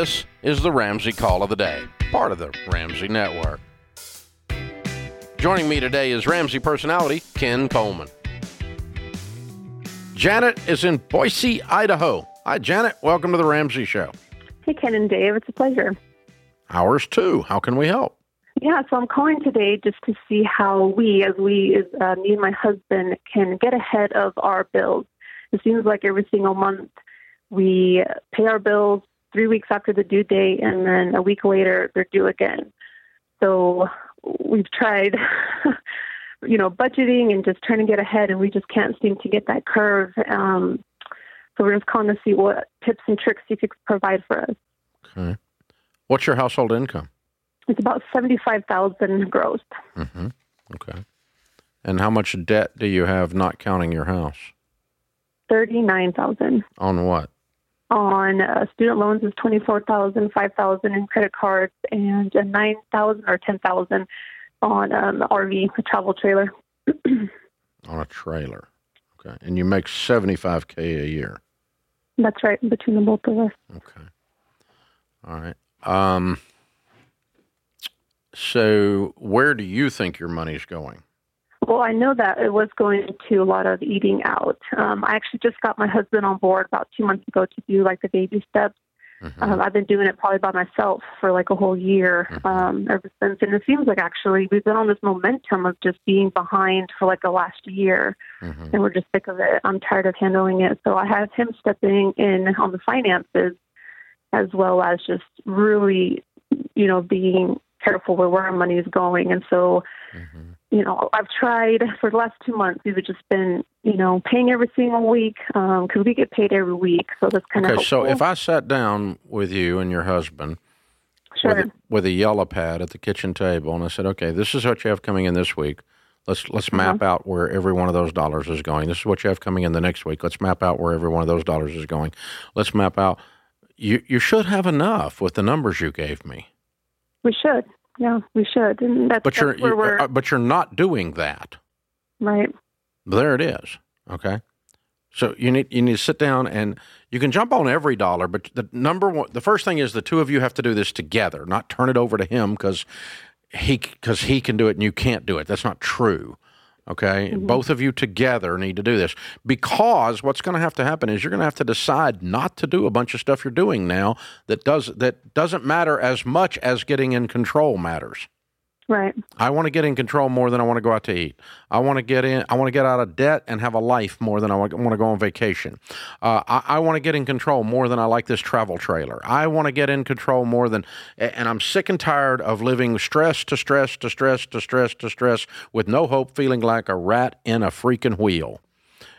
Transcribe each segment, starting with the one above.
This is the Ramsey Call of the Day, part of the Ramsey Network. Joining me today is Ramsey personality Ken Coleman. Janet is in Boise, Idaho. Hi, Janet. Welcome to the Ramsey Show. Hey, Ken and Dave. It's a pleasure. Ours too. How can we help? Yeah, so I'm calling today just to see how we, as we, as uh, me and my husband, can get ahead of our bills. It seems like every single month we pay our bills three weeks after the due date, and then a week later they're due again. So we've tried, you know, budgeting and just trying to get ahead, and we just can't seem to get that curve. Um, so we're just calling to see what tips and tricks you could provide for us. Okay. What's your household income? It's about seventy-five thousand gross. Mm-hmm. Okay. And how much debt do you have, not counting your house? Thirty-nine thousand. On what? On uh, student loans is twenty-four thousand, five thousand in credit cards, and uh, nine thousand or ten thousand on um, RV, a travel trailer. on a trailer. Okay. And you make seventy-five k a year. That's right, between the both of us. Okay. All right. Um, so, where do you think your money's going? Well, I know that it was going to a lot of eating out. Um, I actually just got my husband on board about two months ago to do like the baby steps. Mm-hmm. Um, I've been doing it probably by myself for like a whole year Mhm. um, ever since, and it seems like actually we've been on this momentum of just being behind for like the last year, Mhm. and we're just sick of it. I'm tired of handling it, so I have him stepping in on the finances, as well as just really, you know, being careful where where our money is going, and so Mhm. You know, I've tried for the last two months. We've just been, you know, paying every single week um, because we get paid every week. So that's kind of Okay, so if I sat down with you and your husband sure, with, a, with a yellow pad at the kitchen table, and I said, "Okay, this is what you have coming in this week. Let's let's mm-hmm. map out where every one of those dollars is going. This is what you have coming in the next week. Let's map out where every one of those dollars is going. Let's map out. You you should have enough with the numbers you gave me, we should. Yeah, we should. And that's, but you're where you- we're uh, but you're not doing that. right. There it is. Okay. So you need you need to sit down and you can jump on every dollar, but the number one, the first thing is the two of you have to do this together, not turn it over to him because he because he can do it and you can't do it. That's not true. Okay, mm-hmm. both of you together need to do this. Because what's going to have to happen is you're going to have to decide not to do a bunch of stuff you're doing now that does that doesn't matter as much as getting in control matters. Right. I want to get in control more than I want to go out to eat. I want to get in. I want to get out of debt and have a life more than I want to go on vacation. Uh, I, I want to get in control more than I like this travel trailer. I want to get in control more than. And I'm sick and tired of living stress to stress to stress to stress to stress with no hope, feeling like a rat in a freaking wheel.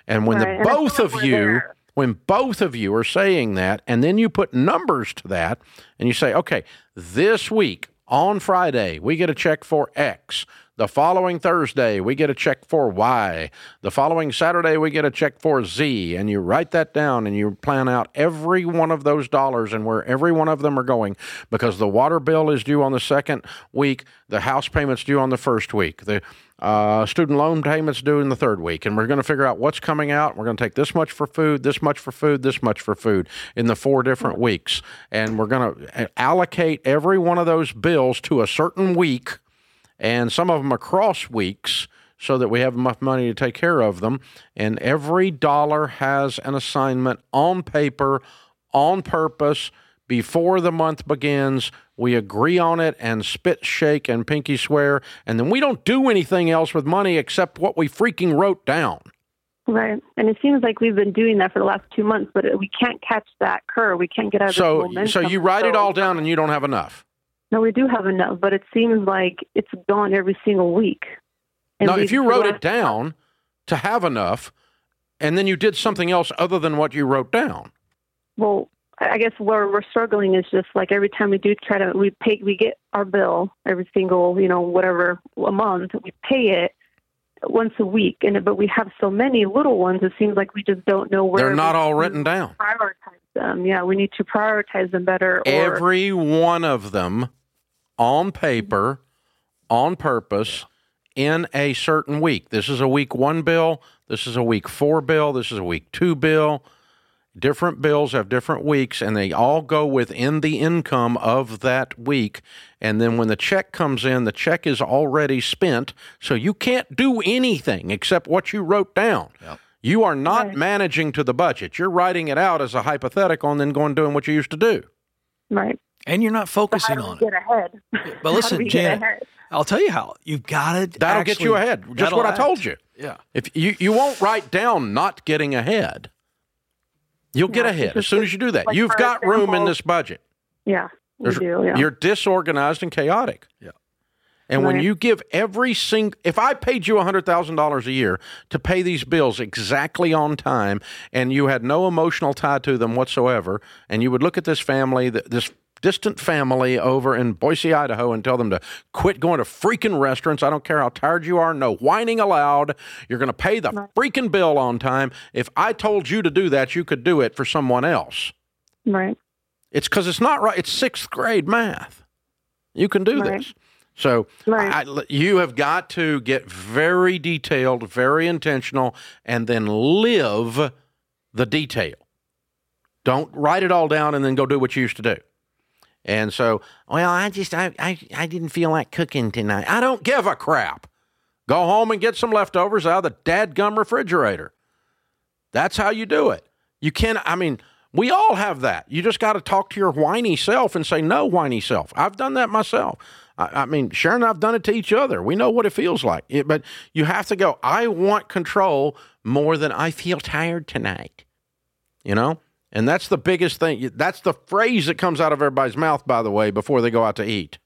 And when Right, the and both of you there. when both of you are saying that, and then you put numbers to that, and you say, okay, this week on Friday, we get a check for X. The following Thursday, we get a check for Y. The following Saturday, we get a check for Z. And you write that down and you plan out every one of those dollars and where every one of them are going because the water bill is due on the second week, the house payment's due on the first week, the uh, student loan payments due in the third week. And we're going to figure out what's coming out. We're going to take this much for food, this much for food, this much for food in the four different weeks. And we're going to allocate every one of those bills to a certain week and some of them across weeks so that we have enough money to take care of them. And every dollar has an assignment on paper, on purpose. Before the month begins, we agree on it and spit, shake, and pinky swear. And then we don't do anything else with money except what we freaking wrote down. Right. And it seems like we've been doing that for the last two months, but we can't catch that curve. We can't get out of So, so you write it all down and you don't have enough. No, we do have enough, but it seems like it's gone every single week. And now, if you wrote it down to have enough, and then you did something else other than what you wrote down, Well, I guess where we're struggling is just like every time we do try to we pay we get our bill every single you know whatever a month we pay it once a week and but we have so many little ones it seems like we just don't know where they're not all written down. prioritize them yeah we need to prioritize them better or Every one of them on paper, on purpose, in a certain week. This is a week one bill. This is a week four bill. This is a week two bill. Different bills have different weeks, and they all go within the income of that week. And then when the check comes in, the check is already spent, so you can't do anything except what you wrote down. Yep. You are not Right. managing to the budget. You're writing it out as a hypothetical and then going doing what you used to do. Right. And you're not So how focusing do we on it. get ahead? But How do listen, we get Janet, ahead? I'll tell you how. You've got to. That'll get you ahead. Just what I told you. Yeah. If you you won't write down not getting ahead, you'll get ahead as soon as you do that. like, You've for got room in this budget. Yeah, we do. Yeah. You're disorganized and chaotic. Yeah. And when you give every single, if I paid you $100,000 a year to pay these bills exactly on time and you had no emotional tie to them whatsoever, and you would look at this family, th- this distant family over in Boise, Idaho, and tell them to quit going to freaking restaurants. I don't care how tired you are, no whining allowed. You're going to pay the freaking bill on time. If I told you to do that, you could do it for someone else. right. It's because it's not right. It's sixth grade math. You can do Right. this. So Right. I, you have got to get very detailed, very intentional, and then live the detail. Don't write it all down and then go do what you used to do. And so, well, I just I, I I didn't feel like cooking tonight. I don't give a crap. Go home and get some leftovers out of the dadgum refrigerator. That's how you do it. You can I mean, we all have that. You just got to talk to your whiny self and say, no, whiny self. I've done that myself. I, I mean, Sharon and I've done it to each other. We know what it feels like. It- but you have to go, I want control more than I feel tired tonight. You know? And that's the biggest thing. That's the phrase that comes out of everybody's mouth, by the way, before they go out to eat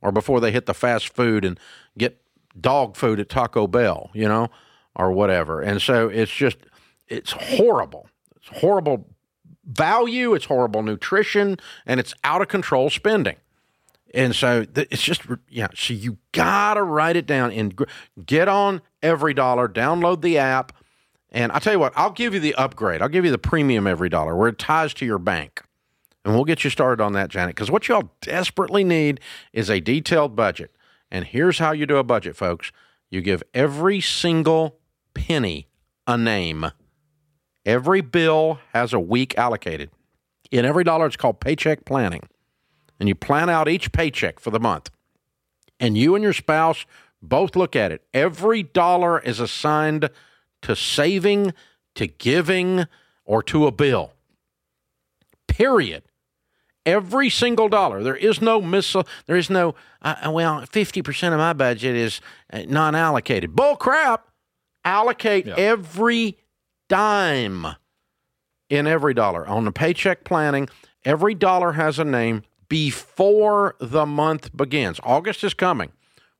or before they hit the fast food and get dog food at Taco Bell, you know, or whatever. And so it's just, it's horrible. It's horrible value, it's horrible nutrition, and it's out of control spending. And so it's just, yeah, so you got to write it down and get on EveryDollar, download the app. And I'll tell you what, I'll give you the upgrade. I'll give you the premium EveryDollar where it ties to your bank. And we'll get you started on that, Janet, because what y'all desperately need is a detailed budget. And here's how you do a budget, folks you give every single penny a name. Every bill has a week allocated. In every dollar, it's called paycheck planning. And you plan out each paycheck for the month. And you and your spouse both look at it. Every dollar is assigned to saving, to giving, or to a bill. Period. Every single dollar. There is no missile. There is no. Uh, well, fifty percent of my budget is uh, non-allocated. Bull crap. Allocate Yeah. every dime in every dollar on the paycheck planning. Every dollar has a name before the month begins. August is coming.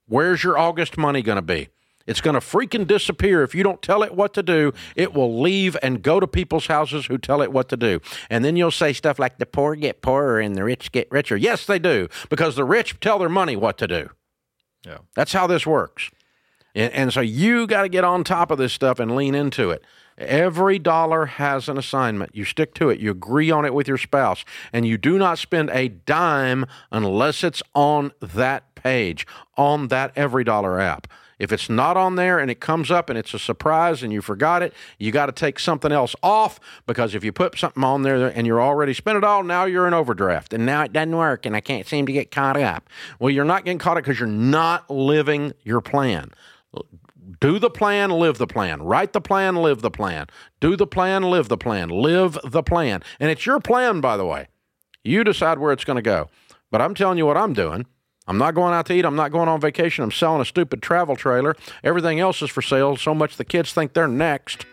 Where's your August money going to be? It's going to freaking disappear if you don't tell it what to do. It will leave and go to people's houses who tell it what to do. And then you'll say stuff like the poor get poorer and the rich get richer. Yes, they do, because the rich tell their money what to do. Yeah. That's how this works. And, and so you got to get on top of this stuff and lean into it. Every dollar has an assignment. You stick to it. You agree on it with your spouse. And you do not spend a dime unless it's on that page, on that EveryDollar app. If it's not on there and it comes up and it's a surprise and you forgot it, you got to take something else off because if you put something on there and you're already spent it all, now you're in overdraft and now it doesn't work and I can't seem to get caught up. Well, you're not getting caught up because you're not living your plan. Do the plan, live the plan. Write the plan, live the plan. Do the plan, live the plan. Live the plan. And it's your plan, by the way. You decide where it's going to go. But I'm telling you what I'm doing. I'm not going out to eat. I'm not going on vacation. I'm selling a stupid travel trailer. Everything else is for sale so much the kids think they're next.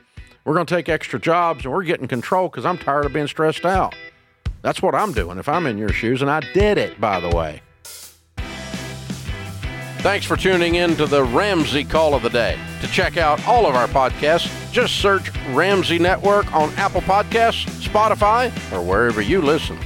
We're going to take extra jobs and we're getting control because I'm tired of being stressed out. That's what I'm doing if I'm in your shoes. And I did it, by the way. Thanks for tuning in to the Ramsey Call of the Day. To check out all of our podcasts, just search Ramsey Network on Apple Podcasts, Spotify, or wherever you listen.